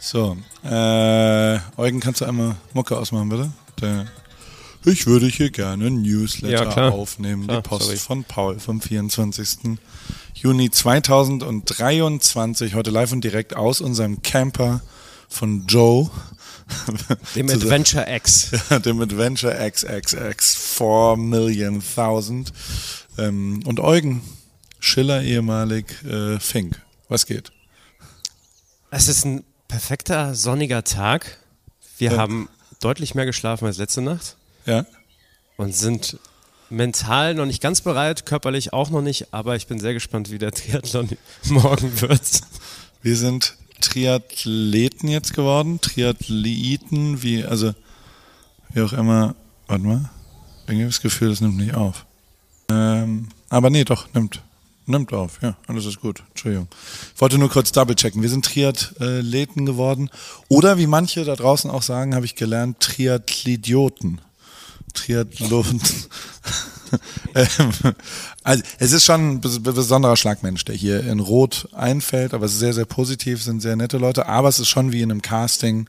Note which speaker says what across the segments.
Speaker 1: So, äh, Eugen, kannst du einmal Mucke ausmachen, bitte? Der, ich würde hier gerne ein Newsletter
Speaker 2: Ja,
Speaker 1: aufnehmen.
Speaker 2: Klar,
Speaker 1: Die Post
Speaker 2: sorry.
Speaker 1: von Paul vom 24. Juni 2023. Heute live und direkt aus unserem Camper von Joe.
Speaker 2: Dem Adventure X.
Speaker 1: dem Adventure XXX 4 Million Thousand. Ähm, und Eugen, Schiller ehemalig äh, Fink. Was geht?
Speaker 2: Es ist ein perfekter sonniger Tag. Wir
Speaker 1: Ja.
Speaker 2: haben deutlich mehr geschlafen als letzte Nacht
Speaker 1: Ja?
Speaker 2: und sind mental noch nicht ganz bereit, körperlich auch noch nicht, aber ich bin sehr gespannt, wie der Triathlon morgen wird.
Speaker 1: Wir sind Triathleten jetzt geworden, Triathleten, wie, also, wie auch immer, warte mal, irgendwie habe ich das Gefühl, das nimmt nicht auf. Ähm, aber nee, doch, nimmt, nimmt auf, ja, alles ist gut, Entschuldigung. Ich wollte nur kurz double checken, wir sind Triathleten geworden, oder wie manche da draußen auch sagen, habe ich gelernt, Triathlidioten. Triathlon. ähm, also es ist schon ein bes- besonderer Schlagmensch, der hier in Rot einfällt, aber es ist sehr, sehr positiv, sind sehr nette Leute, aber es ist schon wie in einem Casting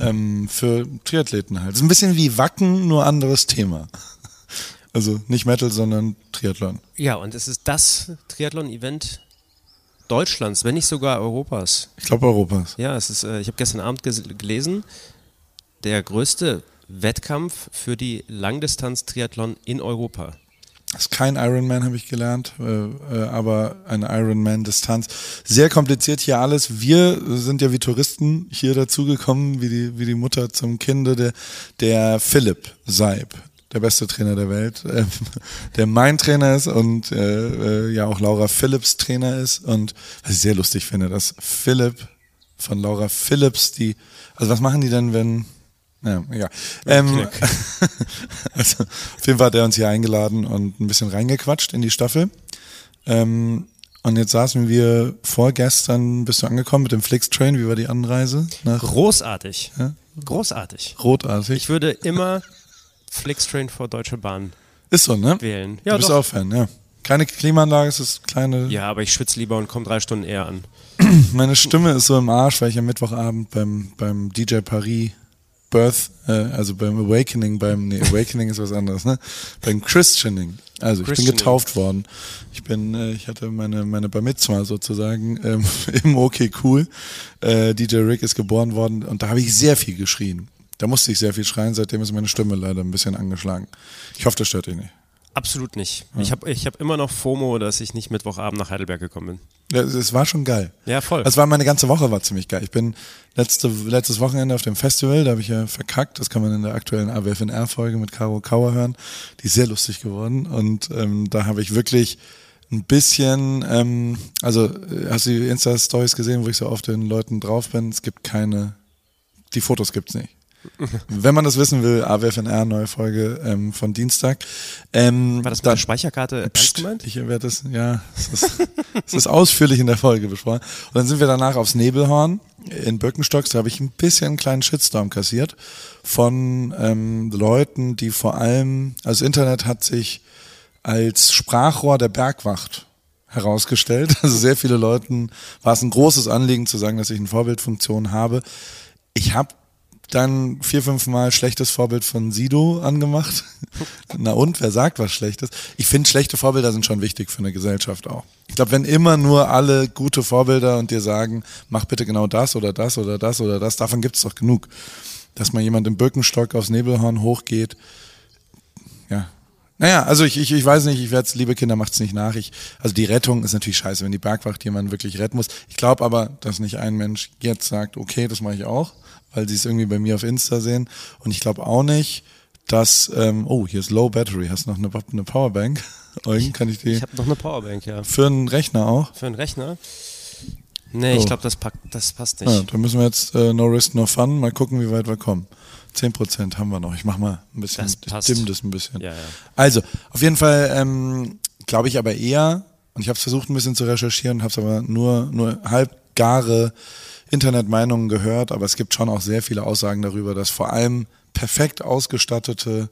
Speaker 1: ähm, für Triathleten halt. Es ist ein bisschen wie Wacken, nur anderes Thema. Also nicht Metal, sondern Triathlon.
Speaker 2: Ja, und es ist das Triathlon-Event Deutschlands, wenn nicht sogar Europas.
Speaker 1: Ich glaube Europas.
Speaker 2: Ja, es ist, äh, ich habe gestern Abend gelesen, der größte Wettkampf für die Langdistanz-Triathlon in Europa.
Speaker 1: Das ist kein Ironman, habe ich gelernt, äh, äh, aber eine Ironman-Distanz. Sehr kompliziert hier alles. Wir sind ja wie Touristen hier dazugekommen, wie die, wie die Mutter zum Kinde, der, der Philipp Seib, der beste Trainer der Welt, ähm, der mein Trainer ist und äh, äh, ja auch Laura Phillips Trainer ist. Und was ich sehr lustig finde, dass Philipp von Laura Phillips, die, also was machen die denn, wenn, ja, egal. Ähm, also, auf jeden Fall hat er uns hier eingeladen und ein bisschen reingequatscht in die Staffel. Ähm, und jetzt saßen wir vorgestern, bist du angekommen mit dem Flix-Train, wie war die Anreise? Nach
Speaker 2: Großartig.
Speaker 1: Ja?
Speaker 2: Großartig.
Speaker 1: Rotartig.
Speaker 2: Ich würde immer Flixtrain vor Deutsche Bahn
Speaker 1: Ist so, ne?
Speaker 2: wählen.
Speaker 1: du bist auch Fan, ja. Keine Klimaanlage, es ist kleine.
Speaker 2: Ja, aber ich schwitze lieber und komme drei Stunden eher an.
Speaker 1: Meine Stimme ist so im Arsch, weil ich am Mittwochabend beim, beim DJ Paris Birth, äh, also beim Awakening, beim, nee, Awakening ist was anderes, ne? Beim Christianing. Also ich bin getauft worden. Ich bin, äh, ich hatte meine, meine Bar Mitzwa sozusagen ähm, im Okay Cool. Äh, DJ Rick ist geboren worden und da habe ich sehr viel geschrien. Da musste ich sehr viel schreien, seitdem ist meine Stimme leider ein bisschen angeschlagen. Ich hoffe, das stört dich nicht.
Speaker 2: Absolut nicht. Ich habe ich hab immer noch FOMO, dass ich nicht Mittwochabend nach Heidelberg gekommen bin.
Speaker 1: Ja, es- es war schon geil.
Speaker 2: Ja, voll.
Speaker 1: Das war meine ganze Woche war ziemlich geil. Ich bin letzte, letztes Wochenende auf dem Festival, da habe ich ja verkackt. Das kann man in der aktuellen AWFNR-Folge mit Caro Kauer hören. Die ist sehr lustig geworden. Und ähm, da habe ich wirklich ein bisschen, ähm, also äh, hast du die Insta-Stories gesehen, wo ich so auf den Leuten drauf bin? Es gibt keine, die Fotos gibt's nicht. Wenn man das wissen will, AWFNR, neue Folge ähm, von Dienstag. Ähm,
Speaker 2: War das mit
Speaker 1: dann-
Speaker 2: der Speicherkarte
Speaker 1: Psst,
Speaker 2: gemeint?
Speaker 1: Ich werde das, ja, es ist, es ist ausführlich in der Folge besprochen. Und dann sind wir danach aufs Nebelhorn in Birkenstocks. Da habe ich ein bisschen einen kleinen Shitstorm kassiert von ähm, Leuten, die vor allem, also das Internet hat sich als Sprachrohr der Bergwacht herausgestellt. Also sehr viele Leuten war es ein großes Anliegen zu sagen, dass ich eine Vorbildfunktion habe. Ich habe dann vier, fünf Mal schlechtes Vorbild von Sido angemacht. Na und, wer sagt was Schlechtes? Ich finde, schlechte Vorbilder sind schon wichtig für eine Gesellschaft auch. Ich glaube, wenn immer nur alle gute Vorbilder und dir sagen, mach bitte genau das oder das oder das oder das, davon gibt's doch genug. Dass mal jemand im Birkenstock aufs Nebelhorn hochgeht, ja. Naja, also ich, ich, ich weiß nicht, ich werde es, liebe Kinder, macht's nicht nach. Ich, also die Rettung ist natürlich scheiße, wenn die Bergwacht jemanden wirklich retten muss. Ich glaube aber, dass nicht ein Mensch jetzt sagt, okay, das mache ich auch, weil sie es irgendwie bei mir auf Insta sehen. Und ich glaube auch nicht, dass, ähm, oh, hier ist Low Battery, hast du noch eine, eine Powerbank? Eugen, kann ich die
Speaker 2: Ich habe noch eine Powerbank, ja.
Speaker 1: für einen Rechner auch?
Speaker 2: Für einen Rechner? Nee,
Speaker 1: Oh.
Speaker 2: ich glaube, das, packt- das passt nicht.
Speaker 1: Ja, da müssen wir jetzt äh, No Risk, No Fun, mal gucken, wie weit wir kommen. 10% haben wir noch. Ich mach mal ein bisschen,
Speaker 2: Das
Speaker 1: ich dimm das ein bisschen.
Speaker 2: Ja, ja.
Speaker 1: Also, auf jeden Fall ähm, glaube ich aber eher, und ich habe es versucht ein bisschen zu recherchieren, habe es aber nur, nur halbgare Internetmeinungen gehört, aber es gibt schon auch sehr viele Aussagen darüber, dass vor allem perfekt ausgestattete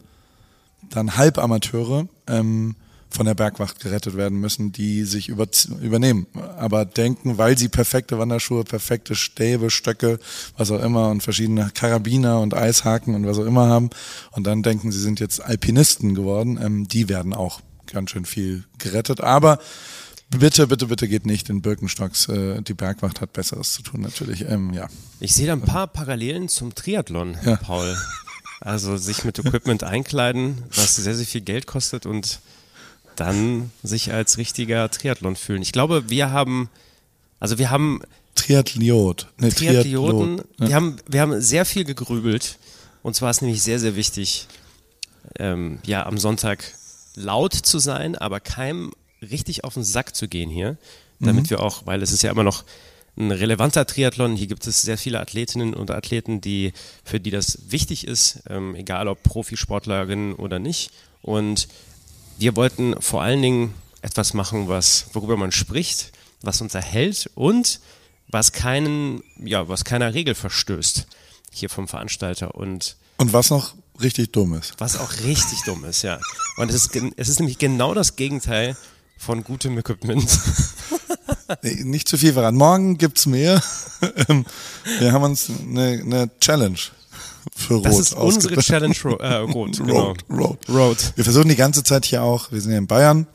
Speaker 1: dann Halbamateure ähm, von der Bergwacht gerettet werden müssen, die sich über, übernehmen. Aber denken, weil sie perfekte Wanderschuhe, perfekte Stäbe, Stöcke, was auch immer und verschiedene Karabiner und Eishaken und was auch immer haben und dann denken, sie sind jetzt Alpinisten geworden, ähm, die werden auch ganz schön viel gerettet. Aber Bitte, bitte, bitte geht nicht in Birkenstocks. Äh, die Bergwacht hat Besseres zu tun, natürlich. Ähm, ja.
Speaker 2: Ich sehe da ein paar Parallelen zum Triathlon, ja. Paul. Also sich mit Equipment einkleiden, was sehr, sehr viel Geld kostet und dann sich als richtiger Triathlon fühlen. Ich glaube, wir haben, also wir haben
Speaker 1: Triathliot.
Speaker 2: Ne, Triathlioten, Triathlot. wir, haben, wir haben sehr viel gegrübelt. Und zwar ist nämlich sehr, sehr wichtig, ähm, ja, am Sonntag laut zu sein, aber keinem richtig auf den Sack zu gehen hier, damit mhm. wir auch, weil es ist ja immer noch ein relevanter Triathlon. Hier gibt es sehr viele Athletinnen und Athleten, die, für die das wichtig ist, ähm, egal ob Profisportlerinnen oder nicht. Und wir wollten vor allen Dingen etwas machen, was, worüber man spricht, was unterhält und was keinen, ja, was keiner Regel verstößt hier vom Veranstalter. Und,
Speaker 1: und was noch richtig dumm ist.
Speaker 2: Was auch richtig dumm ist, ja. Und es ist, es ist nämlich genau das Gegenteil von gutem Equipment.
Speaker 1: nee, nicht zu viel verraten. Morgen gibt's mehr. Ähm, wir haben uns eine, eine Challenge für Rot.
Speaker 2: Das ist unsere Challenge ro äh, Rot, genau.
Speaker 1: Road, Road. Road. Wir versuchen die ganze Zeit hier auch, wir sind ja in Bayern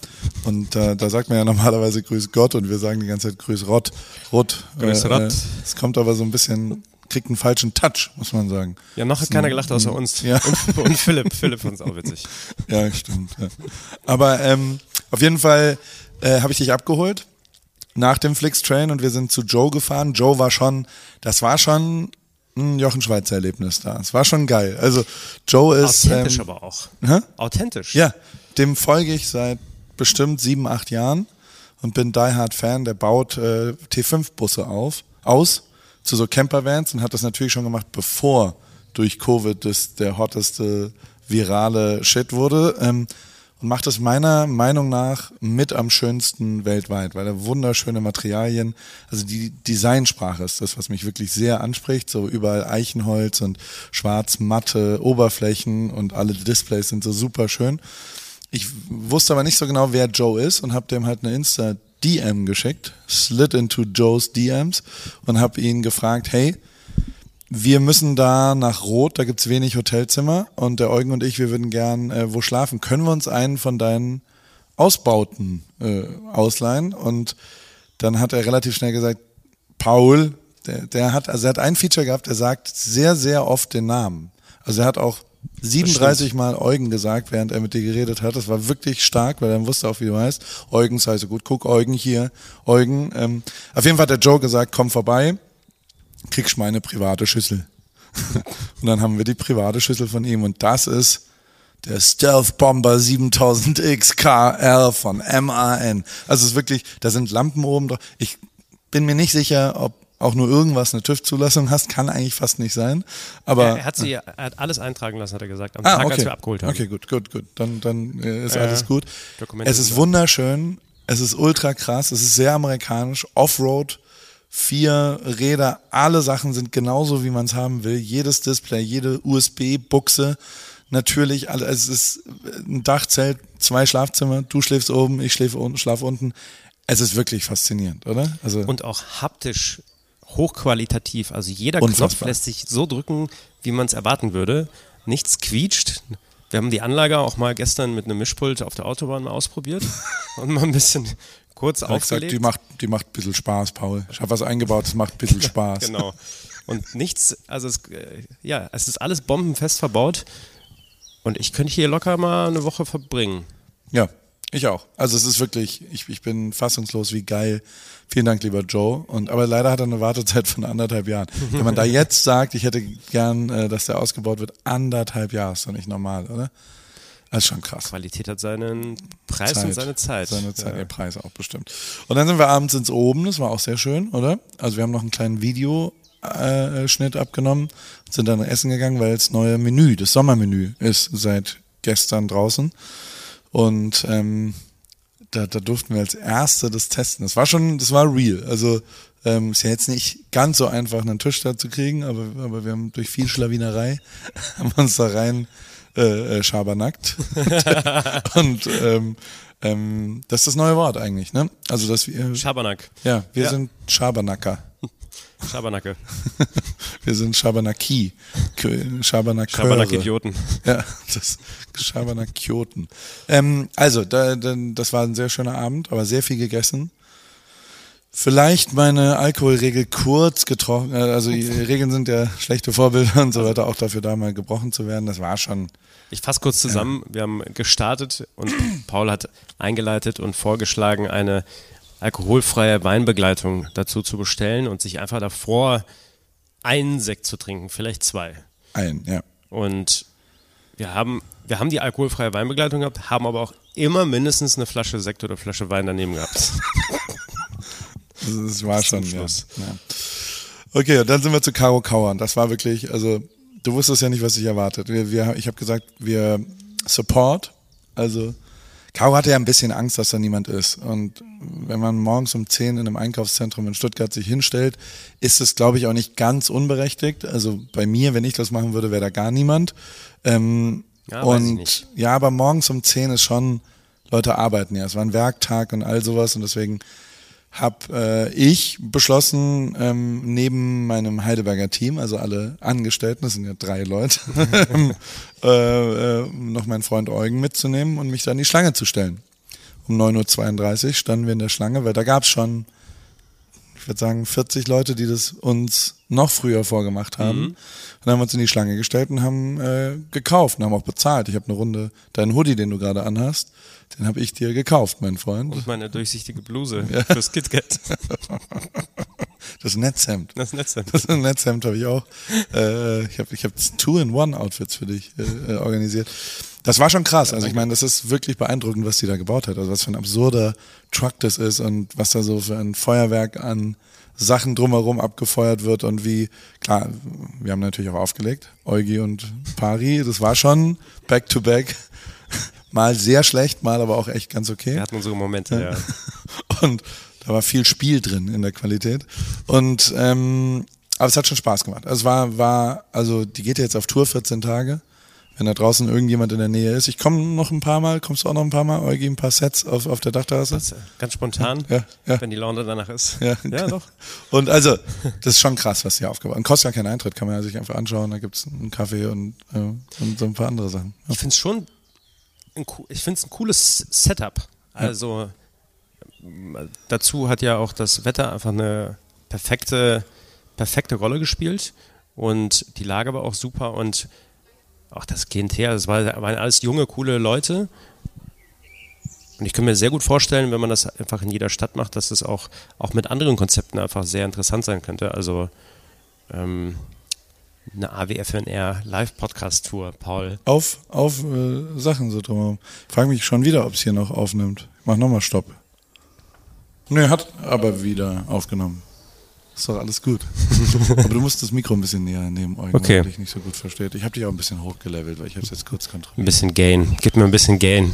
Speaker 1: und äh, da sagt man ja normalerweise Grüß Gott und wir sagen die ganze Zeit Grüß Rott. Rot.
Speaker 2: Grüß äh, Rott. Äh,
Speaker 1: es kommt aber so ein bisschen kriegt einen falschen Touch, muss man sagen.
Speaker 2: Ja, noch hat keiner gelacht außer uns. Ja. Und, und Philipp. Philipp fand es auch witzig.
Speaker 1: Ja, stimmt. Ja. Aber ähm, auf jeden Fall äh, habe ich dich abgeholt nach dem Flix-Train und wir sind zu Joe gefahren. Joe war schon, das war schon Jochen Schweizer Erlebnis da. Es war schon geil. Also Joe ist
Speaker 2: authentisch, ähm, aber auch. Hä? Authentisch.
Speaker 1: Ja, dem folge ich seit bestimmt sieben, acht Jahren und bin Die Hard Fan. Der baut äh, T5-Busse auf, aus zu so Campervans und hat das natürlich schon gemacht, bevor durch Covid das der hotteste virale Shit wurde. Ähm, macht es meiner Meinung nach mit am schönsten weltweit, weil er wunderschöne Materialien, also die Designsprache ist das, was mich wirklich sehr anspricht, so überall Eichenholz und schwarz matte Oberflächen und alle Displays sind so super schön. Ich wusste aber nicht so genau, wer Joe ist und habe dem halt eine Insta DM geschickt, slid into Joe's DMs und habe ihn gefragt, hey, wir müssen da nach Rot, da gibt's wenig Hotelzimmer und der Eugen und ich, wir würden gern äh, wo schlafen. Können wir uns einen von deinen Ausbauten äh, ausleihen? Und dann hat er relativ schnell gesagt, Paul, der, der hat, also er hat ein Feature gehabt, er sagt sehr, sehr oft den Namen. Also er hat auch 37 Mal Eugen gesagt, während er mit dir geredet hat. Das war wirklich stark, weil er wusste auch, wie du heißt. Eugen sei so gut, guck Eugen hier, Eugen. Ähm, auf jeden Fall hat der Joe gesagt, komm vorbei kriegst meine private Schüssel. und dann haben wir die private Schüssel von ihm und das ist der Stealth Bomber 7000X KR von MAN. Also es ist wirklich, da sind Lampen oben drauf. Ich bin mir nicht sicher, ob auch nur irgendwas eine TÜV-Zulassung hast, kann eigentlich fast nicht sein. Aber
Speaker 2: er, er hat sie, er hat alles eintragen lassen, hat er gesagt, am ah, Tag,
Speaker 1: okay.
Speaker 2: als wir abgeholt haben.
Speaker 1: Okay, gut, gut, gut. Dann, dann äh, ist äh, alles gut. Dokumente es ist wunderschön, es ist ultra krass, es ist sehr amerikanisch, Offroad vier Räder, alle Sachen sind genauso, wie man es haben will. Jedes Display, jede USB-Buchse, natürlich, also es ist ein Dachzelt, zwei Schlafzimmer, du schläfst oben, ich schlafe unten, schlaf unten. Es ist wirklich faszinierend, oder?
Speaker 2: Also und auch haptisch hochqualitativ. Also jeder unfassbar. Knopf lässt sich so drücken, wie man es erwarten würde. Nichts quietscht. Wir haben die Anlage auch mal gestern mit einem Mischpult auf der Autobahn mal ausprobiert und mal ein bisschen kurz
Speaker 1: ich aufgelegt. Gesagt, die macht, die macht ein bisschen Spaß, Paul. Ich habe was eingebaut, das macht ein bisschen Spaß.
Speaker 2: genau. Und nichts, also es, äh, ja, es ist alles bombenfest verbaut. Und ich könnte hier locker mal eine Woche verbringen.
Speaker 1: Ja, ich auch. Also es ist wirklich, ich, ich bin fassungslos, wie geil. Vielen Dank, lieber Joe. Und aber leider hat er eine Wartezeit von anderthalb Jahren. Wenn man da jetzt sagt, ich hätte gern, äh, dass der ausgebaut wird, anderthalb Jahre ist doch nicht normal, oder? Das ist schon krass.
Speaker 2: Qualität hat seinen Preis Zeit, und seine Zeit.
Speaker 1: Seine Zeit, ja. ihr Preis auch bestimmt. Und dann sind wir abends ins Oben, das war auch sehr schön, oder? Also wir haben noch einen kleinen Videoschnitt abgenommen, sind dann essen gegangen, weil das neue Menü, das Sommermenü ist seit gestern draußen. Und ähm, da, da durften wir als Erste das testen. Das war schon, das war real. Also ähm, ist ja jetzt nicht ganz so einfach, einen Tisch da zu kriegen, aber, aber wir haben durch viel Schlawinerei haben uns da rein äh, äh, schabernackt. und ähm, Ähm, das ist das neue Wort eigentlich, ne? Also dass wir.
Speaker 2: Schabernack.
Speaker 1: Ja, wir
Speaker 2: Ja.
Speaker 1: sind Schabernacke.
Speaker 2: Schabernacke.
Speaker 1: Wir sind Schabernacki. Schabernaköre.
Speaker 2: Schabernack-Idioten.
Speaker 1: Ja, das Schabernakioten. Ähm, also, da, da, das war ein sehr schöner Abend, aber sehr viel gegessen. Vielleicht meine Alkoholregel kurz getroffen, äh, also die Regeln sind ja schlechte Vorbilder und so weiter, auch dafür da mal gebrochen zu werden. Das war schon,
Speaker 2: Ich fasse kurz zusammen. Wir haben gestartet und Paul hat eingeleitet und vorgeschlagen, eine alkoholfreie Weinbegleitung dazu zu bestellen und sich einfach davor einen Sekt zu trinken, vielleicht zwei.
Speaker 1: ein, ja.
Speaker 2: Und wir haben, wir haben die alkoholfreie Weinbegleitung gehabt, haben aber auch immer mindestens eine Flasche Sekt oder Flasche Wein daneben gehabt.
Speaker 1: Das, war schon, ja.
Speaker 2: Schluss.
Speaker 1: ja. Okay, und dann sind wir zu Karo Kauern. Das war wirklich, also du wusstest ja nicht, was dich erwartet. Wir, wir, ich habe gesagt, wir Support, also Caro hatte ja ein bisschen Angst, dass da niemand ist. Und wenn man morgens um 10 in einem Einkaufszentrum in Stuttgart sich hinstellt, ist es, glaube ich, auch nicht ganz unberechtigt. Also bei mir, wenn ich das machen würde, wäre da gar niemand. Ähm,
Speaker 2: Ja, weiß ich
Speaker 1: und
Speaker 2: nicht.
Speaker 1: ja, aber morgens um 10 ist schon, Leute arbeiten ja. Es war ein Werktag und all sowas und deswegen habe äh, ich beschlossen, ähm, neben meinem Heidelberger Team, also alle Angestellten, das sind ja drei Leute, äh, äh, noch meinen Freund Eugen mitzunehmen und mich da in die Schlange zu stellen. Um 9.32 Uhr standen wir in der Schlange, weil da gab es schon, ich würde sagen, 40 Leute, die das uns noch früher vorgemacht haben. Und dann haben wir uns in die Schlange gestellt und haben äh, gekauft und haben auch bezahlt. Ich habe eine Runde, deinen Hoodie, den du gerade anhast, den habe ich dir gekauft, mein Freund.
Speaker 2: Und meine durchsichtige Bluse fürs KitKat.
Speaker 1: Das Netzhemd.
Speaker 2: Das Netz.
Speaker 1: Das Netzhemd habe ich auch. Äh, ich habe ich hab Two-in-One-Outfits für dich äh, äh, organisiert. Das war schon krass. Also ich meine, das ist wirklich beeindruckend, was die da gebaut hat. Also was für ein absurder Truck das ist und was da so für ein Feuerwerk an Sachen drumherum abgefeuert wird und wie, klar, wir haben natürlich auch aufgelegt, Eugi und Pari, das war schon back-to-back. Mal sehr schlecht, mal aber auch echt ganz okay.
Speaker 2: Wir hatten unsere Momente, ja.
Speaker 1: Und da war viel Spiel drin in der Qualität. Und ähm, aber es hat schon Spaß gemacht. Also es war, war, also die geht ja jetzt auf Tour 14 Tage. Wenn da draußen irgendjemand in der Nähe ist. Ich komme noch ein paar Mal, kommst du auch noch ein paar Mal, Eugi, ein paar Sets auf, auf der Dachterrasse?
Speaker 2: Ganz spontan,
Speaker 1: Ja, ja.
Speaker 2: wenn die Laune danach ist.
Speaker 1: Ja,
Speaker 2: ja doch.
Speaker 1: Und also, das ist schon krass, was hier aufgebaut Und kostet ja keinen Eintritt, kann man ja sich einfach anschauen. Da gibt's einen Kaffee und, äh, und so ein paar andere Sachen.
Speaker 2: Ich finde es schon, ein, ich finde es ein cooles Setup. Also ähm, dazu hat ja auch das Wetter einfach eine perfekte, perfekte Rolle gespielt und die Lage war auch super und auch das Klientel, das war, waren alles junge, coole Leute. Und ich kann mir sehr gut vorstellen, wenn man das einfach in jeder Stadt macht, dass es auch, auch mit anderen Konzepten einfach sehr interessant sein könnte. Also ähm, eine AWFNR Live-Podcast-Tour, Paul.
Speaker 1: Auf, auf äh, Sachen so drumherum. Ich frage mich schon wieder, ob es hier noch aufnimmt. Ich mach nochmal Stopp. Nö, hat aber wieder aufgenommen. Ist doch alles gut. aber du musst das Mikro ein bisschen näher nehmen, Eugen,
Speaker 2: Okay.
Speaker 1: weil dich nicht so gut versteht. Ich habe dich auch ein bisschen hochgelevelt, weil ich habe es jetzt kurz kontrolliert.
Speaker 2: Ein bisschen Gain. Gib mir ein bisschen Gain.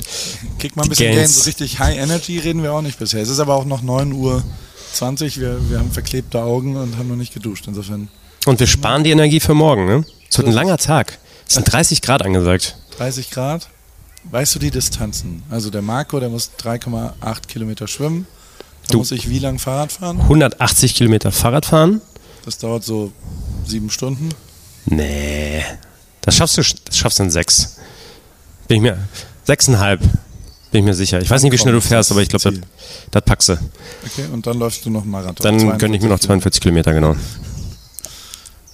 Speaker 1: Kick mal ein bisschen
Speaker 2: Gains.
Speaker 1: Gain. So richtig High Energy reden wir auch nicht bisher. Es ist aber auch noch 9 Uhr 20. Wir, wir haben verklebte Augen und haben noch nicht geduscht. Insofern
Speaker 2: Und wir sparen die Energie für morgen, ne? Es wird ein langer Tag. Es sind 30 Grad angesagt.
Speaker 1: 30 Grad. Weißt du die Distanzen? Also der Marco, der muss 3,8 Kilometer schwimmen. Da
Speaker 2: Du.
Speaker 1: muss ich wie lang Fahrrad fahren?
Speaker 2: 180 Kilometer Fahrrad fahren?
Speaker 1: Das dauert so sieben Stunden.
Speaker 2: Nee. Das schaffst du, das schaffst du in sechs. Bin ich mir, sechseinhalb. Bin ich mir sicher. Ich weiß nicht, wie schnell du fährst, aber ich glaube,
Speaker 1: das
Speaker 2: das, packst du.
Speaker 1: Okay, und dann läufst du noch einen Marathon.
Speaker 2: Dann gönne ich mir noch
Speaker 1: 42
Speaker 2: 42 Kilometer, genau.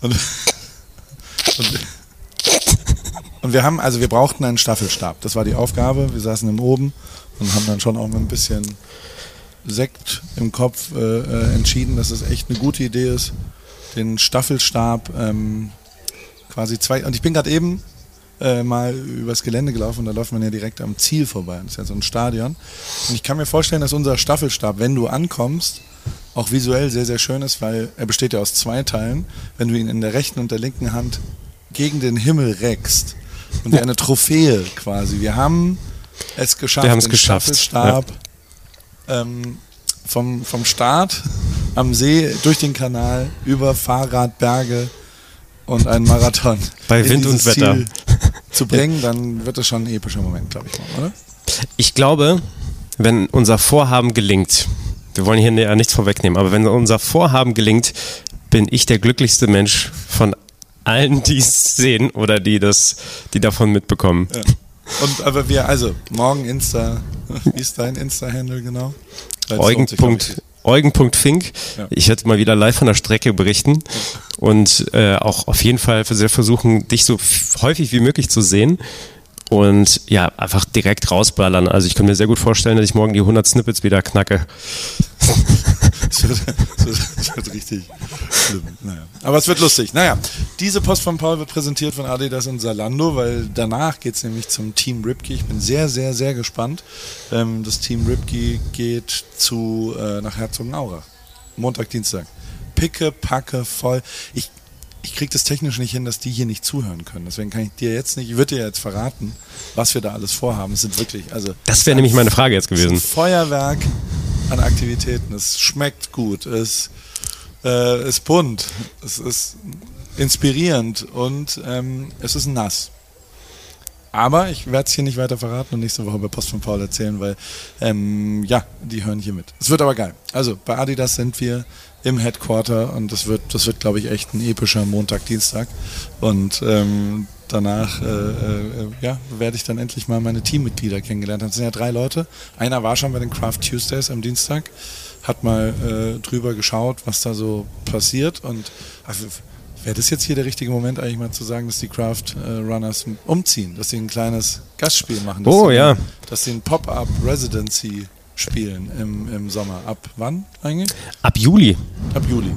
Speaker 1: Und, und, und wir haben, also wir brauchten einen Staffelstab. Das war die Aufgabe. Wir saßen im Oben und haben dann schon auch mit ein bisschen Sekt im Kopf äh, äh, entschieden, dass es echt eine gute Idee ist, den Staffelstab ähm, quasi zwei. Und ich bin gerade eben äh, mal übers Gelände gelaufen und da läuft man ja direkt am Ziel vorbei. Das ist ja so ein Stadion. Und ich kann mir vorstellen, dass unser Staffelstab, wenn du ankommst, auch visuell sehr, sehr schön ist, weil er besteht ja aus zwei Teilen. Wenn du ihn in der rechten und der linken Hand gegen den Himmel reckst und dir eine Trophäe quasi. Wir haben es geschafft,
Speaker 2: Wir haben es geschafft,
Speaker 1: Staffelstab ähm, vom, vom Start am See durch den Kanal über Fahrrad, Berge und einen Marathon
Speaker 2: Bei
Speaker 1: in
Speaker 2: Wind und Wetter.
Speaker 1: Ziel zu bringen, dann wird das schon ein epischer Moment, glaube ich mal, oder?
Speaker 2: Ich glaube, wenn unser Vorhaben gelingt, wir wollen hier ja nichts vorwegnehmen, aber wenn unser Vorhaben gelingt, bin ich der glücklichste Mensch von allen, die es sehen oder die das, die davon mitbekommen. Ja.
Speaker 1: Und aber wir, also morgen Insta, wie ist dein Insta-Handle genau?
Speaker 2: Eugen.fink. Eugen.fink. Ja. Ich werde mal wieder live von der Strecke berichten und äh, auch auf jeden Fall versuchen, dich so häufig wie möglich zu sehen und ja, einfach direkt rausballern. Also ich kann mir sehr gut vorstellen, dass ich morgen die 100 Snippets wieder knacke.
Speaker 1: das, wird, das, wird, richtig schlimm. Naja. Aber es wird lustig. Naja, diese Post von Paul wird präsentiert von Adidas und Salando, weil danach geht es nämlich zum Team Ripkey. Ich bin sehr, sehr, sehr gespannt. Ähm, das Team Ripkey geht zu, äh, nach Herzogenaurach. Montag, Dienstag. Picke, packe, voll. Ich ich kriege das technisch nicht hin, dass die hier nicht zuhören können. Deswegen kann ich dir jetzt nicht, ich würde dir jetzt verraten, was wir da alles vorhaben. Es sind wirklich, also.
Speaker 2: Das wäre nämlich meine Frage jetzt gewesen.
Speaker 1: Feuerwerk an Aktivitäten. Es schmeckt gut, es äh, ist bunt, es ist inspirierend und ähm, es ist nass. Aber ich werde es hier nicht weiter verraten und nächste Woche bei Post von Paul erzählen, weil ähm, ja, die hören hier mit. Es wird aber geil. Also bei Adidas sind wir im Headquarter und das wird, das wird, glaube ich, echt ein epischer Montag, Dienstag. Und ähm, danach äh, äh, ja, werde ich dann endlich mal meine Teammitglieder kennengelernt haben. Das sind ja drei Leute. Einer war schon bei den Craft Tuesdays am Dienstag, hat mal äh, drüber geschaut, was da so passiert und also, Wäre das jetzt hier der richtige Moment, eigentlich mal zu sagen, dass die Craft äh, Runners umziehen, dass sie ein kleines Gastspiel machen?
Speaker 2: oh
Speaker 1: sie,
Speaker 2: ja.
Speaker 1: Dass sie ein Pop-Up Residency spielen im, im Sommer. Ab wann eigentlich?
Speaker 2: Ab Juli.
Speaker 1: Ab Juli.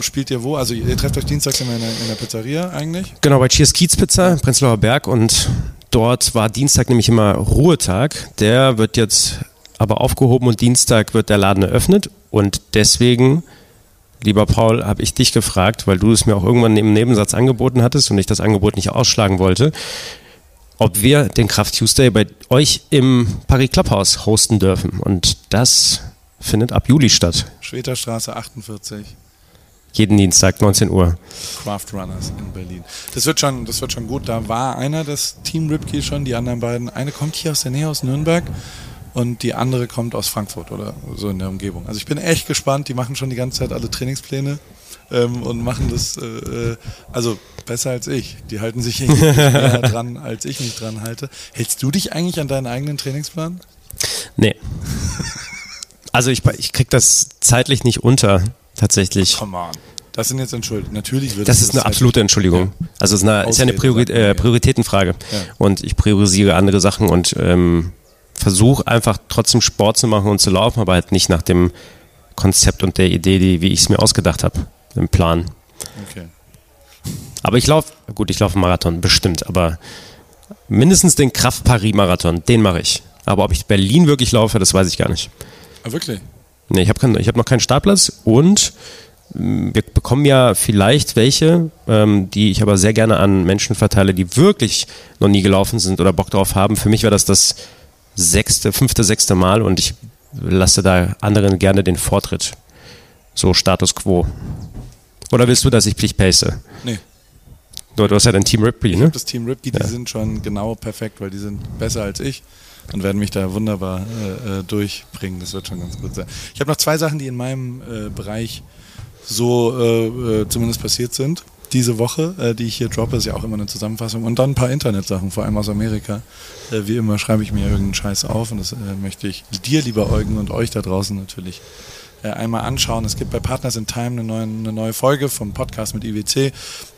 Speaker 1: Spielt ihr wo? Also ihr trefft euch dienstags in der, in der Pizzeria eigentlich?
Speaker 2: Genau, bei Cheers Kiez Pizza, Prenzlauer Berg und dort war Dienstag nämlich immer Ruhetag. Der wird jetzt aber aufgehoben und Dienstag wird der Laden eröffnet und deswegen lieber Paul, habe ich dich gefragt, weil du es mir auch irgendwann im Nebensatz angeboten hattest und ich das Angebot nicht ausschlagen wollte ob wir den Kraft Tuesday bei euch im Paris Clubhouse hosten dürfen. Und das findet ab Juli statt.
Speaker 1: Schweterstraße 48.
Speaker 2: Jeden Dienstag, 19 Uhr.
Speaker 1: Craft Runners in Berlin. Das wird schon, das wird schon gut. Da war einer des Team Ripkey schon, die anderen beiden. Eine kommt hier aus der Nähe aus Nürnberg und die andere kommt aus Frankfurt oder so in der Umgebung. Also ich bin echt gespannt. Die machen schon die ganze Zeit alle Trainingspläne ähm, und machen das, äh, äh also besser als ich. Die halten sich mehr dran, als ich mich dran halte. Hältst du dich eigentlich an deinen eigenen Trainingsplan?
Speaker 2: Nee. Also ich, ich krieg das zeitlich nicht unter, tatsächlich.
Speaker 1: Come on. Das sind jetzt Entschuldigungen. Natürlich wird
Speaker 2: das ist eine absolute Entschuldigung. Ja. Also es ist, eine, ist ja eine Priori äh, Prioritätenfrage. Ja. Und ich priorisiere andere Sachen und ähm, versuche einfach trotzdem Sport zu machen und zu laufen, aber halt nicht nach dem Konzept und der Idee, die, wie ich es mir ausgedacht habe, im Plan. Okay. Aber ich laufe, gut, ich laufe Marathon, bestimmt, aber mindestens den Kraft-Paris-Marathon, den mache ich. Aber ob ich Berlin wirklich laufe, das weiß ich gar nicht.
Speaker 1: Ah, wirklich?
Speaker 2: Nee, ich habe hab noch keinen Startplatz und mm, wir bekommen ja vielleicht welche, ähm, die ich aber sehr gerne an Menschen verteile, die wirklich noch nie gelaufen sind oder Bock drauf haben. Für mich war das das sechste, fünfte, sechste Mal und ich lasse da anderen gerne den Vortritt. So Status quo. Oder willst du, dass ich Pflicht pace?
Speaker 1: Nee.
Speaker 2: Du, du hast ja dein Team Ripley, ne?
Speaker 1: Das Team Ripley, die ja. sind schon genau perfekt, weil die sind besser als ich und werden mich da wunderbar äh, äh, durchbringen. Das wird schon ganz gut sein. Ich habe noch zwei Sachen, die in meinem äh, Bereich so äh, äh zumindest passiert sind. Diese Woche, äh, die ich hier droppe, ist ja auch immer eine Zusammenfassung. Und dann ein paar Internetsachen, vor allem aus Amerika. wie immer schreibe ich mir irgendeinen Scheiß auf und das möchte ich dir, lieber Eugen, und euch da draußen natürlich einmal anschauen. Es gibt bei Partners in Time eine neue, eine neue Folge vom Podcast mit IWC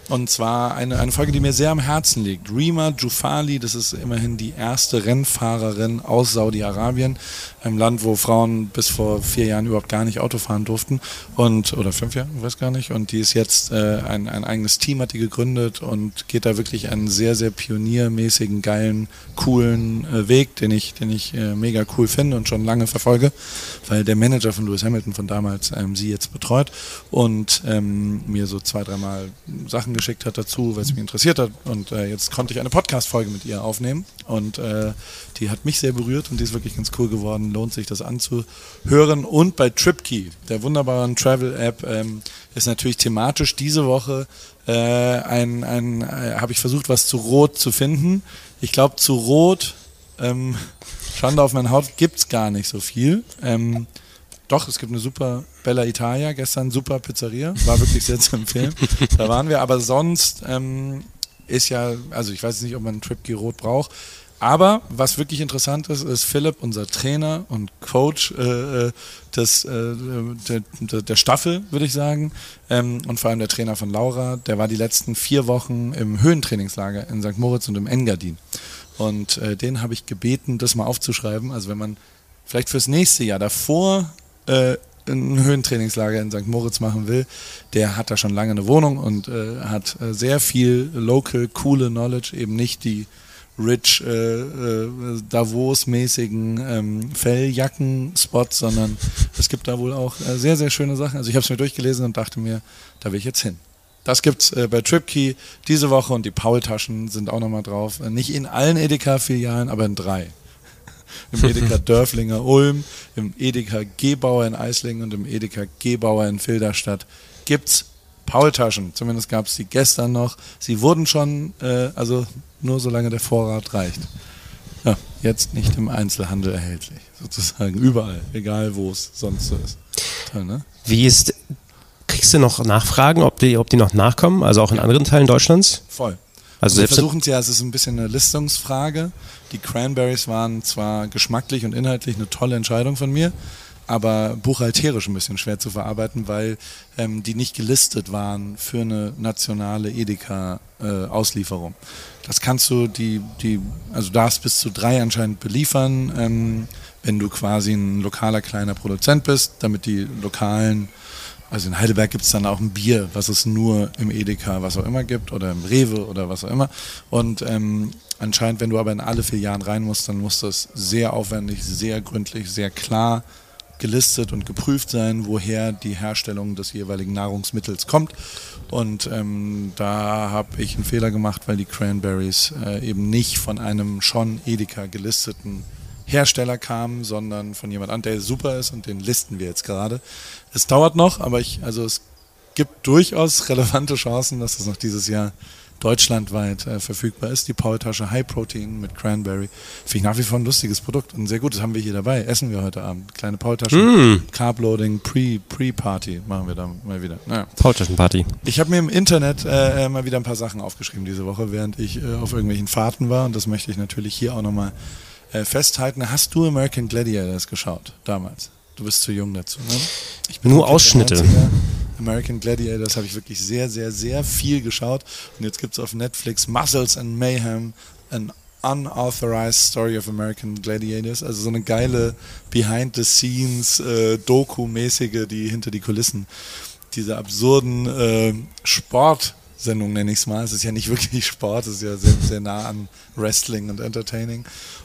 Speaker 1: und zwar eine, eine Folge, die mir sehr am Herzen liegt. Rima Jufali, das ist immerhin die erste Rennfahrerin aus Saudi-Arabien, einem Land, wo Frauen bis vor vier Jahren überhaupt gar nicht Auto fahren durften. Und, oder fünf Jahre, ich weiß gar nicht. Und die ist jetzt äh, ein, ein eigenes Team, hat die gegründet und geht da wirklich einen sehr, sehr pioniermäßigen, geilen, coolen äh, Weg, den ich, den ich äh, mega cool finde und schon lange verfolge, weil der Manager von Lewis Hamilton von damals ähm, sie jetzt betreut und ähm, mir so zwei, dreimal Sachen geschickt hat dazu, weil es mich interessiert hat. Und äh, jetzt konnte ich eine Podcast-Folge mit ihr aufnehmen. Und äh, die hat mich sehr berührt und die ist wirklich ganz cool geworden. Lohnt sich das anzuhören. Und bei TripKey, der wunderbaren Travel-App, ähm, ist natürlich thematisch diese Woche äh, ein, ein äh, habe ich versucht, was zu Rot zu finden. Ich glaube, zu Rot ähm, Schande auf meine Haut gibt's gar nicht so viel. Ähm, doch, es gibt eine super Bella Italia, gestern super Pizzeria, war wirklich sehr zu empfehlen. Da waren wir, aber sonst ähm, ist ja, also ich weiß nicht, ob man Trip Rot braucht, aber was wirklich interessant ist, ist Philipp, unser Trainer und Coach äh, äh des, äh, der, der, Staffel, würde ich sagen, ähm, und vor allem der Trainer von Laura, der war die letzten vier Wochen im Höhentrainingslager in St. Moritz und im Engadin. Und äh, den habe ich gebeten, das mal aufzuschreiben. Also wenn man vielleicht fürs nächste Jahr davor äh, ein Höhentrainingslager in St. Moritz machen will, der hat da schon lange eine Wohnung und äh, hat sehr viel local, coole Knowledge, eben nicht die rich äh, äh, Davos-mäßigen ähm, Felljacken-Spots, sondern es gibt da wohl auch äh, sehr, sehr schöne Sachen. Also ich habe es mir durchgelesen und dachte mir, da will ich jetzt hin. Das gibt's äh, bei TripKey diese Woche und die Paul-Taschen sind auch nochmal drauf. Äh, nicht in allen Edeka-Filialen, aber in drei. Im Edeka Dörflinger Ulm, im Edeka Gebauer in Eislingen und im Edeka Gebauer in Filderstadt gibt's Paul-Taschen. Zumindest gab es die gestern noch. Sie wurden schon, äh, also nur solange der Vorrat reicht. Ja, jetzt nicht im Einzelhandel erhältlich, sozusagen. Überall, egal wo es sonst so ist.
Speaker 2: Toll, ne? Wie ist, kriegst du noch Nachfragen, ob die, ob die noch nachkommen? Also auch in anderen Teilen Deutschlands?
Speaker 1: Voll. Also wir versuchen es ja, es ist ein bisschen eine Listungsfrage. Die Cranberries waren zwar geschmacklich und inhaltlich eine tolle Entscheidung von mir, aber buchhalterisch ein bisschen schwer zu verarbeiten, weil ähm, die nicht gelistet waren für eine nationale Edeka-Auslieferung. Äh, das kannst du die, die, also darfst bis zu drei anscheinend beliefern, ähm, wenn du quasi ein lokaler kleiner Produzent bist, damit die lokalen also in Heidelberg gibt es dann auch ein Bier, was es nur im Edeka, was auch immer gibt, oder im Rewe oder was auch immer. Und ähm, anscheinend, wenn du aber in alle vier Jahren rein musst, dann muss das sehr aufwendig, sehr gründlich, sehr klar gelistet und geprüft sein, woher die Herstellung des jeweiligen Nahrungsmittels kommt. Und ähm, da habe ich einen Fehler gemacht, weil die Cranberries äh, eben nicht von einem schon Edeka gelisteten Hersteller kamen, sondern von jemand anderem, der super ist und den listen wir jetzt gerade. Es dauert noch, aber ich, also es gibt durchaus relevante Chancen, dass das noch dieses Jahr deutschlandweit äh, verfügbar ist. Die Powertasche High Protein mit Cranberry. Finde ich nach wie vor ein lustiges Produkt und sehr gut. Das haben wir hier dabei. Essen wir heute Abend. Kleine Powertasche. Mm. Carbloading, Pre, Pre-Party machen wir da mal wieder. Naja.
Speaker 2: Powertaschenparty.
Speaker 1: Ich habe mir im Internet äh, mal wieder ein paar Sachen aufgeschrieben diese Woche, während ich äh, auf irgendwelchen Fahrten war. Und das möchte ich natürlich hier auch nochmal äh, festhalten. Hast du American Gladiators geschaut damals? Du bist zu jung dazu, ne?
Speaker 2: Nur Ausschnitte.
Speaker 1: American Gladiators habe ich wirklich sehr, sehr, sehr viel geschaut. Und jetzt gibt es auf Netflix Muscles and Mayhem, an unauthorized Story of American Gladiators. Also so eine geile Behind-the-Scenes, äh, Doku-mäßige, die hinter die Kulissen, diese absurden äh, Sportsendung nenne ich es mal. Es ist ja nicht wirklich Sport, es ist ja sehr, sehr nah an Wrestling und Entertaining.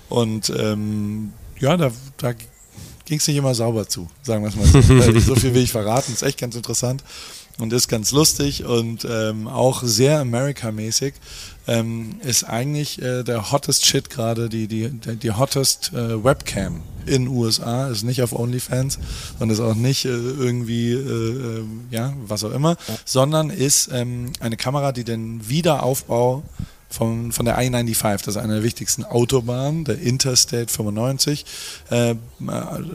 Speaker 1: Und ähm, ja, da, da ging es nicht immer sauber zu, sagen wir es mal so. so viel will ich verraten, ist echt ganz interessant und ist ganz lustig und ähm, auch sehr America-mäßig. Ähm, ist eigentlich äh, der hottest Shit gerade, die, die, die hottest äh, Webcam in USA, ist nicht auf OnlyFans und ist auch nicht äh, irgendwie, äh, äh, ja, was auch immer, sondern ist ähm, eine Kamera, die den Wiederaufbau von, von der I-95, das ist eine der wichtigsten Autobahnen, der Interstate 95, äh,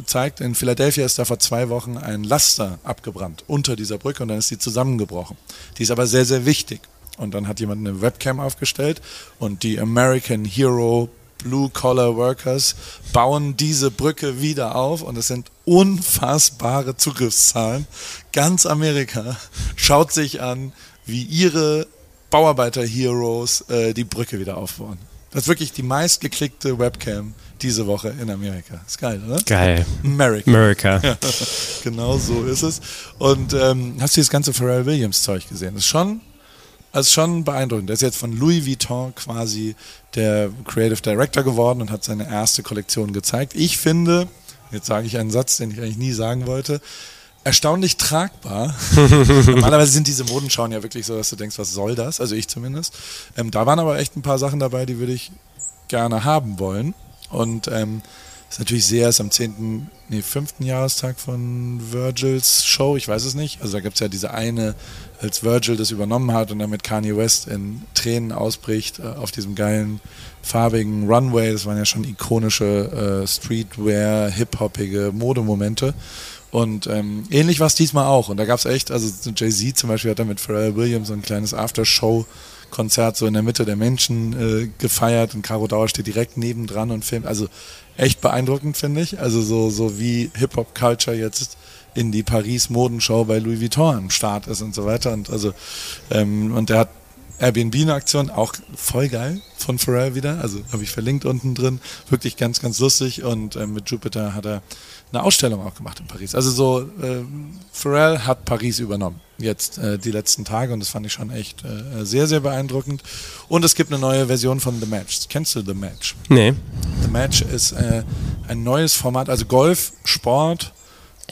Speaker 1: zeigt, in Philadelphia ist da vor zwei Wochen ein Laster abgebrannt unter dieser Brücke und dann ist die zusammengebrochen. Die ist aber sehr, sehr wichtig. Und dann hat jemand eine Webcam aufgestellt und die American Hero Blue Collar Workers bauen diese Brücke wieder auf und es sind unfassbare Zugriffszahlen. Ganz Amerika schaut sich an, wie ihre Bauarbeiter-Heroes äh, die Brücke wieder aufbauen. Das ist wirklich die meistgeklickte Webcam diese Woche in Amerika. Ist geil, oder?
Speaker 2: Geil.
Speaker 1: America.
Speaker 2: America.
Speaker 1: Ja, genau so ist es. Und ähm, hast du das ganze Pharrell Williams Zeug gesehen? Das ist schon, also schon beeindruckend. Der ist jetzt von Louis Vuitton quasi der Creative Director geworden und hat seine erste Kollektion gezeigt. Ich finde, jetzt sage ich einen Satz, den ich eigentlich nie sagen wollte, erstaunlich tragbar. Normalerweise sind diese Modenschauen ja wirklich so, dass du denkst, was soll das? Also ich zumindest. Ähm, da waren aber echt ein paar Sachen dabei, die würde ich gerne haben wollen. Und ähm, ist natürlich sehr, ist am 10., nee, 5. Jahrestag von Virgils Show, ich weiß es nicht. Also da gibt es ja diese eine, als Virgil das übernommen hat und dann mit Kanye West in Tränen ausbricht äh, auf diesem geilen, farbigen Runway. Das waren ja schon ikonische äh, Streetwear, hip-hoppige Modemomente. Und ähm, ähnlich war es diesmal auch. Und da gab es echt, also Jay-Z zum Beispiel hat da mit Pharrell Williams so ein kleines After-Show-Konzert so in der Mitte der Menschen äh, gefeiert und Caro Dauer steht direkt nebendran und filmt. Also echt beeindruckend, finde ich. Also so, so wie Hip-Hop-Culture jetzt in die Paris-Modenshow bei Louis Vuitton am Start ist und so weiter. Und also, ähm, und der hat Airbnb eine Aktion, auch voll geil von Pharrell wieder. Also habe ich verlinkt unten drin. Wirklich ganz, ganz lustig. Und ähm, mit Jupiter hat er eine Ausstellung auch gemacht in Paris. Also so, äh, Pharrell hat Paris übernommen, jetzt äh, die letzten Tage und das fand ich schon echt äh, sehr, sehr beeindruckend. Und es gibt eine neue Version von The Match. Kennst du The Match?
Speaker 2: Nee.
Speaker 1: The Match ist äh, ein neues Format, also Golf, Sport,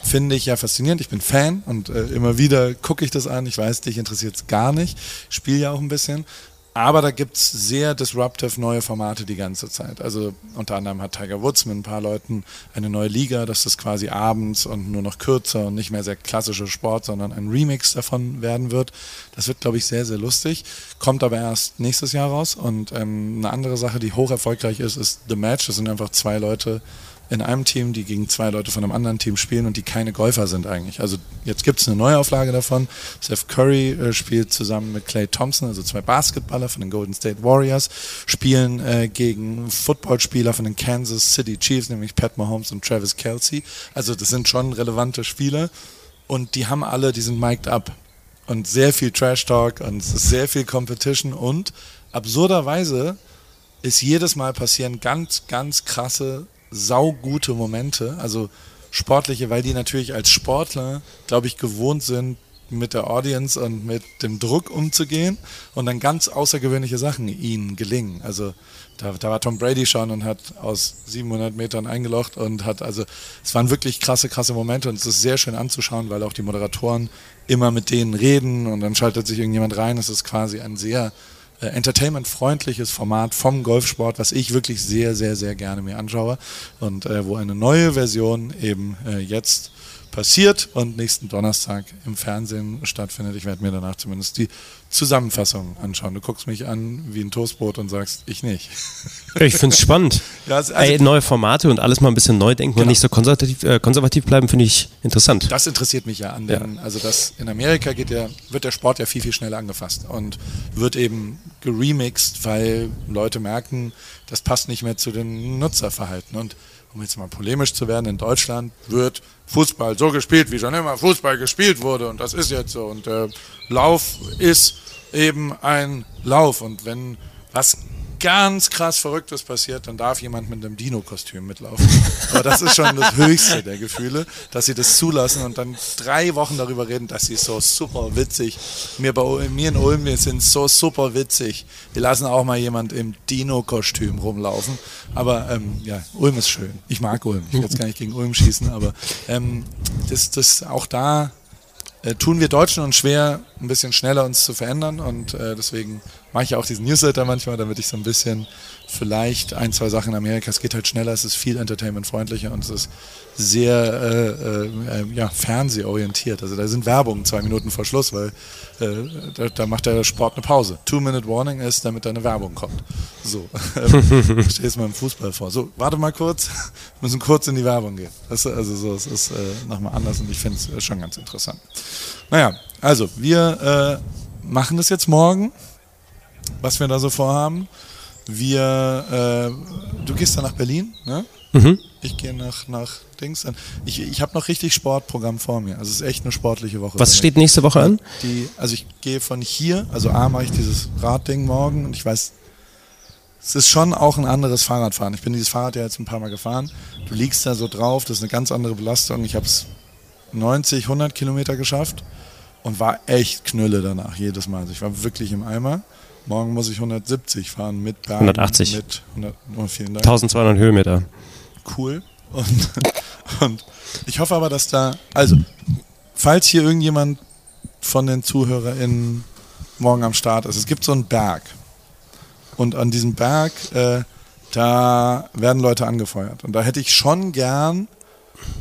Speaker 1: finde ich ja faszinierend. Ich bin Fan und äh, immer wieder gucke ich das an. Ich weiß, dich interessiert es gar nicht. Ich spiele ja auch ein bisschen. Aber da gibt es sehr disruptive neue Formate die ganze Zeit. Also unter anderem hat Tiger Woods mit ein paar Leuten eine neue Liga, dass das quasi abends und nur noch kürzer und nicht mehr sehr klassischer Sport, sondern ein Remix davon werden wird. Das wird, glaube ich, sehr, sehr lustig. Kommt aber erst nächstes Jahr raus. Und ähm, eine andere Sache, die hoch erfolgreich ist, ist The Match. Das sind einfach zwei Leute, in einem Team, die gegen zwei Leute von einem anderen Team spielen und die keine Golfer sind eigentlich. Also jetzt gibt es eine Neuauflage davon. Steph Curry äh, spielt zusammen mit Clay Thompson, also zwei Basketballer von den Golden State Warriors, spielen äh, gegen Footballspieler von den Kansas City Chiefs, nämlich Pat Mahomes und Travis Kelsey. Also das sind schon relevante Spieler und die haben alle, die sind mic'd up und sehr viel Trash Talk und sehr viel Competition und absurderweise ist jedes Mal passieren ganz, ganz krasse saugute Momente, also sportliche, weil die natürlich als Sportler, glaube ich, gewohnt sind, mit der Audience und mit dem Druck umzugehen und dann ganz außergewöhnliche Sachen ihnen gelingen. Also da, da, war Tom Brady schon und hat aus 700 Metern eingelocht und hat also, es waren wirklich krasse, krasse Momente und es ist sehr schön anzuschauen, weil auch die Moderatoren immer mit denen reden und dann schaltet sich irgendjemand rein. Es ist quasi ein sehr äh, entertainment-freundliches Format vom Golfsport, was ich wirklich sehr, sehr, sehr gerne mir anschaue und äh, wo eine neue Version eben äh, jetzt passiert und nächsten Donnerstag im Fernsehen stattfindet. Ich werde mir danach zumindest die Zusammenfassung anschauen. Du guckst mich an wie ein Toastbrot und sagst, ich nicht.
Speaker 2: Ich finde es spannend. Ja, also Ey, neue Formate und alles mal ein bisschen neu denken genau. und nicht so konservativ, äh, konservativ bleiben, finde ich interessant.
Speaker 1: Das interessiert mich ja an den, ja. also das in Amerika geht der, wird der Sport ja viel, viel schneller angefasst und wird eben geremixed, weil Leute merken, das passt nicht mehr zu den Nutzerverhalten. Und um jetzt mal polemisch zu werden, in Deutschland wird Fußball so gespielt, wie schon immer Fußball gespielt wurde. Und das ist jetzt so. Und der Lauf ist eben ein Lauf. Und wenn was ganz krass Verrücktes passiert, dann darf jemand mit einem Dino-Kostüm mitlaufen. Aber das ist schon das höchste der Gefühle, dass sie das zulassen und dann drei Wochen darüber reden, dass sie so super witzig. Mir, bei, mir in Ulm, wir sind so super witzig. Wir lassen auch mal jemand im Dino-Kostüm rumlaufen. Aber ähm, ja, Ulm ist schön. Ich mag Ulm. Ich will jetzt gar nicht gegen Ulm schießen, aber ähm, das, das auch da äh, tun wir Deutschen uns schwer, ein bisschen schneller uns zu verändern und äh, deswegen mache ich auch diesen Newsletter manchmal, damit ich so ein bisschen vielleicht ein, zwei Sachen in Amerika, es geht halt schneller, es ist viel entertainmentfreundlicher und es ist sehr äh, äh, äh, ja, fernsehorientiert. Also da sind Werbungen zwei Minuten vor Schluss, weil äh, da, da, macht der Sport eine Pause. Two-Minute-Warning ist, damit da eine Werbung kommt. So, ähm, stell es mal im Fußball vor. So, warte mal kurz, müssen kurz in die Werbung gehen. Das, also so, es ist äh, nochmal anders und ich finde es schon ganz interessant. Naja, also wir äh, machen das jetzt morgen, was wir da so vorhaben. Wir, äh, du gehst dann nach Berlin, ne? Mhm. Ich gehe nach, nach Dings. Ich, ich habe noch richtig Sportprogramm vor mir. Also es ist echt eine sportliche Woche.
Speaker 2: Was steht nächste Woche an?
Speaker 1: Die, also ich gehe von hier, also A mache ich dieses Radding morgen und ich weiß, es ist schon auch ein anderes Fahrradfahren. Ich bin dieses Fahrrad ja jetzt ein paar Mal gefahren. Du liegst da so drauf, das ist eine ganz andere Belastung. Ich habe es 90, 100 Kilometer geschafft und war echt Knülle danach jedes Mal. Also ich war wirklich im Eimer. Morgen muss ich 170 fahren mit
Speaker 2: Bergen, 180.
Speaker 1: Mit 100, oh, vielen
Speaker 2: Dank. 1200 Höhenmeter.
Speaker 1: Cool. Und, und ich hoffe aber, dass da, also, falls hier irgendjemand von den ZuhörerInnen morgen am Start ist, es gibt so einen Berg. Und an diesem Berg äh, da werden Leute angefeuert. Und da hätte ich schon gern,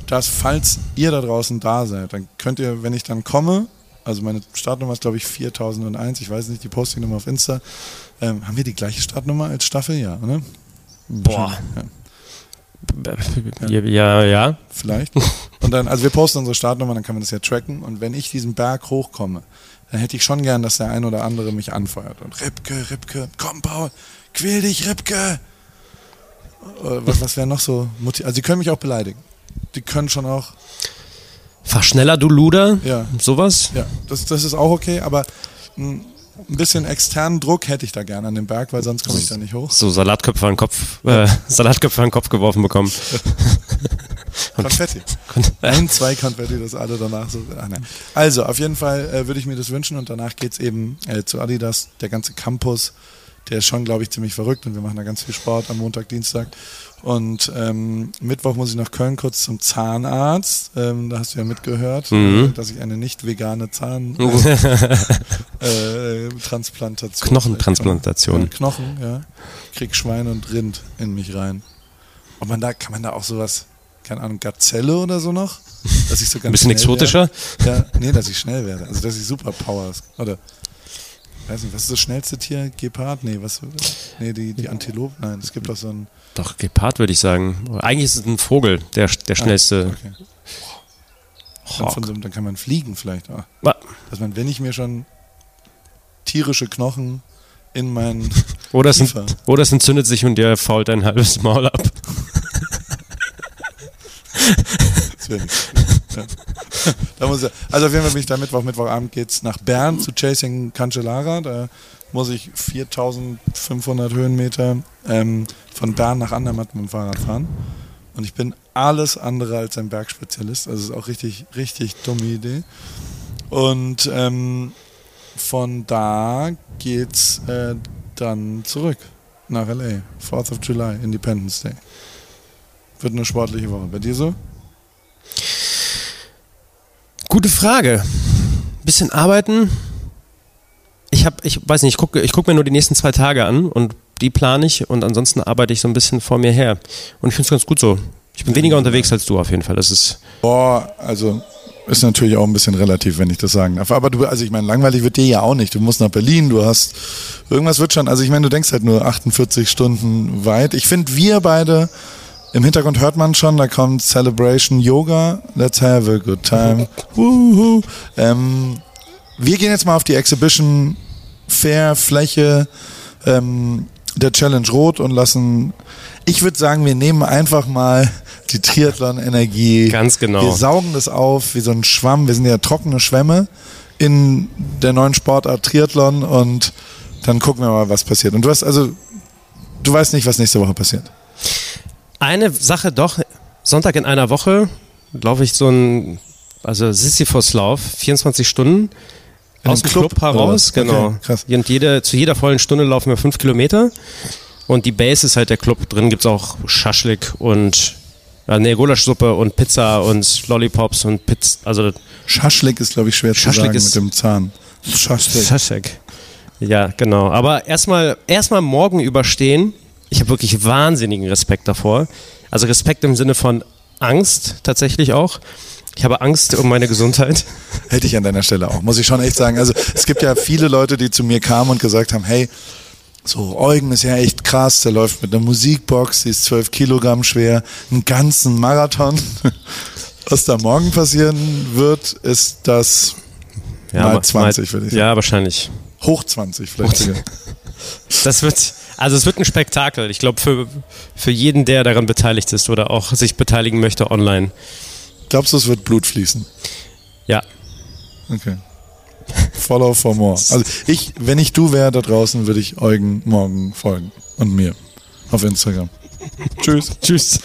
Speaker 1: dass falls ihr da draußen da seid, dann könnt ihr, wenn ich dann komme, also meine Startnummer ist glaube ich 4001, ich weiß nicht, die Postingnummer auf Insta, ähm, haben wir die gleiche Startnummer als Staffel? Ja, oder?
Speaker 2: Boah.
Speaker 1: Ja.
Speaker 2: Ja, ja. ja.
Speaker 1: Vielleicht. Und dann, also wir posten unsere Startnummer, dann kann man das ja tracken. Und wenn ich diesen Berg hochkomme, dann hätte ich schon gern, dass der ein oder andere mich anfeuert. Und Ripke, Ripke, komm Paul, quäl dich, Ripke. Was, was wäre noch so? Also die können mich auch beleidigen. Die können schon auch,
Speaker 2: Fahr schneller, du Luder.
Speaker 1: ja,
Speaker 2: Sowas.
Speaker 1: ja, das, das ist auch okay, aber mh, ein bisschen externen Druck hätte ich da gern an dem Berg, weil sonst komme ich da nicht hoch.
Speaker 2: So Salatköpfe an den Kopf, äh, Salatköpfe an den Kopf geworfen bekommen.
Speaker 1: Konfetti. Ein, zwei Konfetti, das alle danach so. Ach, nein. Also, auf jeden Fall äh, würde ich mir das wünschen und danach geht's eben äh, zu Adidas. Der ganze Campus, der ist schon, glaube ich, ziemlich verrückt und wir machen da ganz viel Sport am Montag, Dienstag. Und ähm, Mittwoch muss ich nach Köln kurz zum Zahnarzt. Ähm, da hast du ja mitgehört,
Speaker 2: Mhm.
Speaker 1: äh, dass ich eine nicht vegane Zahn äh, Transplantation.
Speaker 2: Knochentransplantation.
Speaker 1: Ja, Knochen, ja. Krieg Schwein und Rind in mich rein. Ob man da, kann man da auch sowas, keine Ahnung, Gazelle oder so noch? Dass ich so ganz
Speaker 2: Ein bisschen exotischer.
Speaker 1: Werde? Ja, nee, dass ich schnell werde. Also dass ich Superpowers. Oder weiß nicht, was ist das schnellste Tier? Gepard? Nee, was? Nee, die, die Antilope? Nein, es gibt doch so ein.
Speaker 2: Doch, Gepard würde ich sagen. Eigentlich ist es ein Vogel, der, der schnellste.
Speaker 1: Okay. Dann, so, dann kann man fliegen vielleicht. auch. Dass man, wenn ich mir schon tierische Knochen in meinen
Speaker 2: Oder es,
Speaker 1: Kiefer.
Speaker 2: oder es entzündet sich und dir fault ein halbes Maul ab.
Speaker 1: Das wäre nicht. Ja. Da muss also auf jeden Fall bin ich da Mittwoch, Mittwochabend geht's nach Bern zu Chasing Cancellara. Da muss ich 4500 Höhenmeter ähm, von Bern nach Andermatt mit dem Fahrrad fahren. Und ich bin alles andere als ein Bergspezialist. Also ist auch richtig, richtig dumme Idee. Und ähm, von da geht's äh, dann zurück nach LA. 4th of July, Independence Day. Wird eine sportliche Woche. Bei dir so?
Speaker 2: Gute Frage. Bisschen arbeiten. Ich habe, ich weiß nicht, ich gucke ich guck mir nur die nächsten zwei Tage an und die plane ich und ansonsten arbeite ich so ein bisschen vor mir her. Und ich finde es ganz gut so. Ich bin weniger unterwegs als du auf jeden Fall. Das ist
Speaker 1: Boah, also ist natürlich auch ein bisschen relativ, wenn ich das sagen darf. Aber du, also ich meine, langweilig wird dir ja auch nicht. Du musst nach Berlin, du hast irgendwas wird schon. Also ich meine, du denkst halt nur 48 Stunden weit. Ich finde, wir beide im Hintergrund hört man schon, da kommt Celebration Yoga. Let's have a good time. Woohoo. Ähm, wir gehen jetzt mal auf die Exhibition Fair Fläche ähm, der Challenge Rot und lassen. Ich würde sagen, wir nehmen einfach mal die Triathlon-Energie.
Speaker 2: Ganz genau.
Speaker 1: Wir saugen das auf wie so ein Schwamm. Wir sind ja trockene Schwämme in der neuen Sportart Triathlon und dann gucken wir mal, was passiert. Und du hast also, du weißt nicht, was nächste Woche passiert.
Speaker 2: Eine Sache doch. Sonntag in einer Woche laufe ich so ein, also Sisyphos-Lauf, 24 Stunden.
Speaker 1: In
Speaker 2: aus dem
Speaker 1: Club,
Speaker 2: Club, heraus, genau.
Speaker 1: Okay, krass.
Speaker 2: Und jede, zu jeder vollen Stunde laufen wir fünf Kilometer. Und die Base ist halt der Club. Drin gibt es auch Schaschlik und ja, nee, Gulaschsuppe und Pizza und Lollipops und Pizza. Also
Speaker 1: Schaschlik ist, glaube ich, schwer
Speaker 2: Schaschlik
Speaker 1: zu sagen
Speaker 2: ist-
Speaker 1: mit dem Zahn. Schaschlik.
Speaker 2: Schaschlik. Ja, genau. Aber erstmal erstmal morgen überstehen. Ich habe wirklich wahnsinnigen Respekt davor. Also Respekt im Sinne von Angst tatsächlich auch. Ich habe Angst um meine Gesundheit.
Speaker 1: Hätte ich an deiner Stelle auch, muss ich schon echt sagen. Also es gibt ja viele Leute, die zu mir kamen und gesagt haben, hey, so Eugen ist ja echt krass, der läuft mit einer Musikbox, die ist 12 Kilogramm schwer, einen ganzen Marathon. Was da morgen passieren wird, ist das Mal
Speaker 2: ma-
Speaker 1: 20 würde ich sagen.
Speaker 2: Ja, wahrscheinlich.
Speaker 1: hoch 20 vielleicht sogar.
Speaker 2: Das wird, also es wird ein Spektakel. Ich glaube, für, für jeden, der daran beteiligt ist oder auch sich beteiligen möchte online.
Speaker 1: Glaubst du, es wird Blut fließen?
Speaker 2: Ja.
Speaker 1: Okay. Follow for more. Also ich, wenn ich du wäre da draußen, würde ich Eugen morgen folgen und mir auf Instagram. Tschüss.
Speaker 2: Tschüss.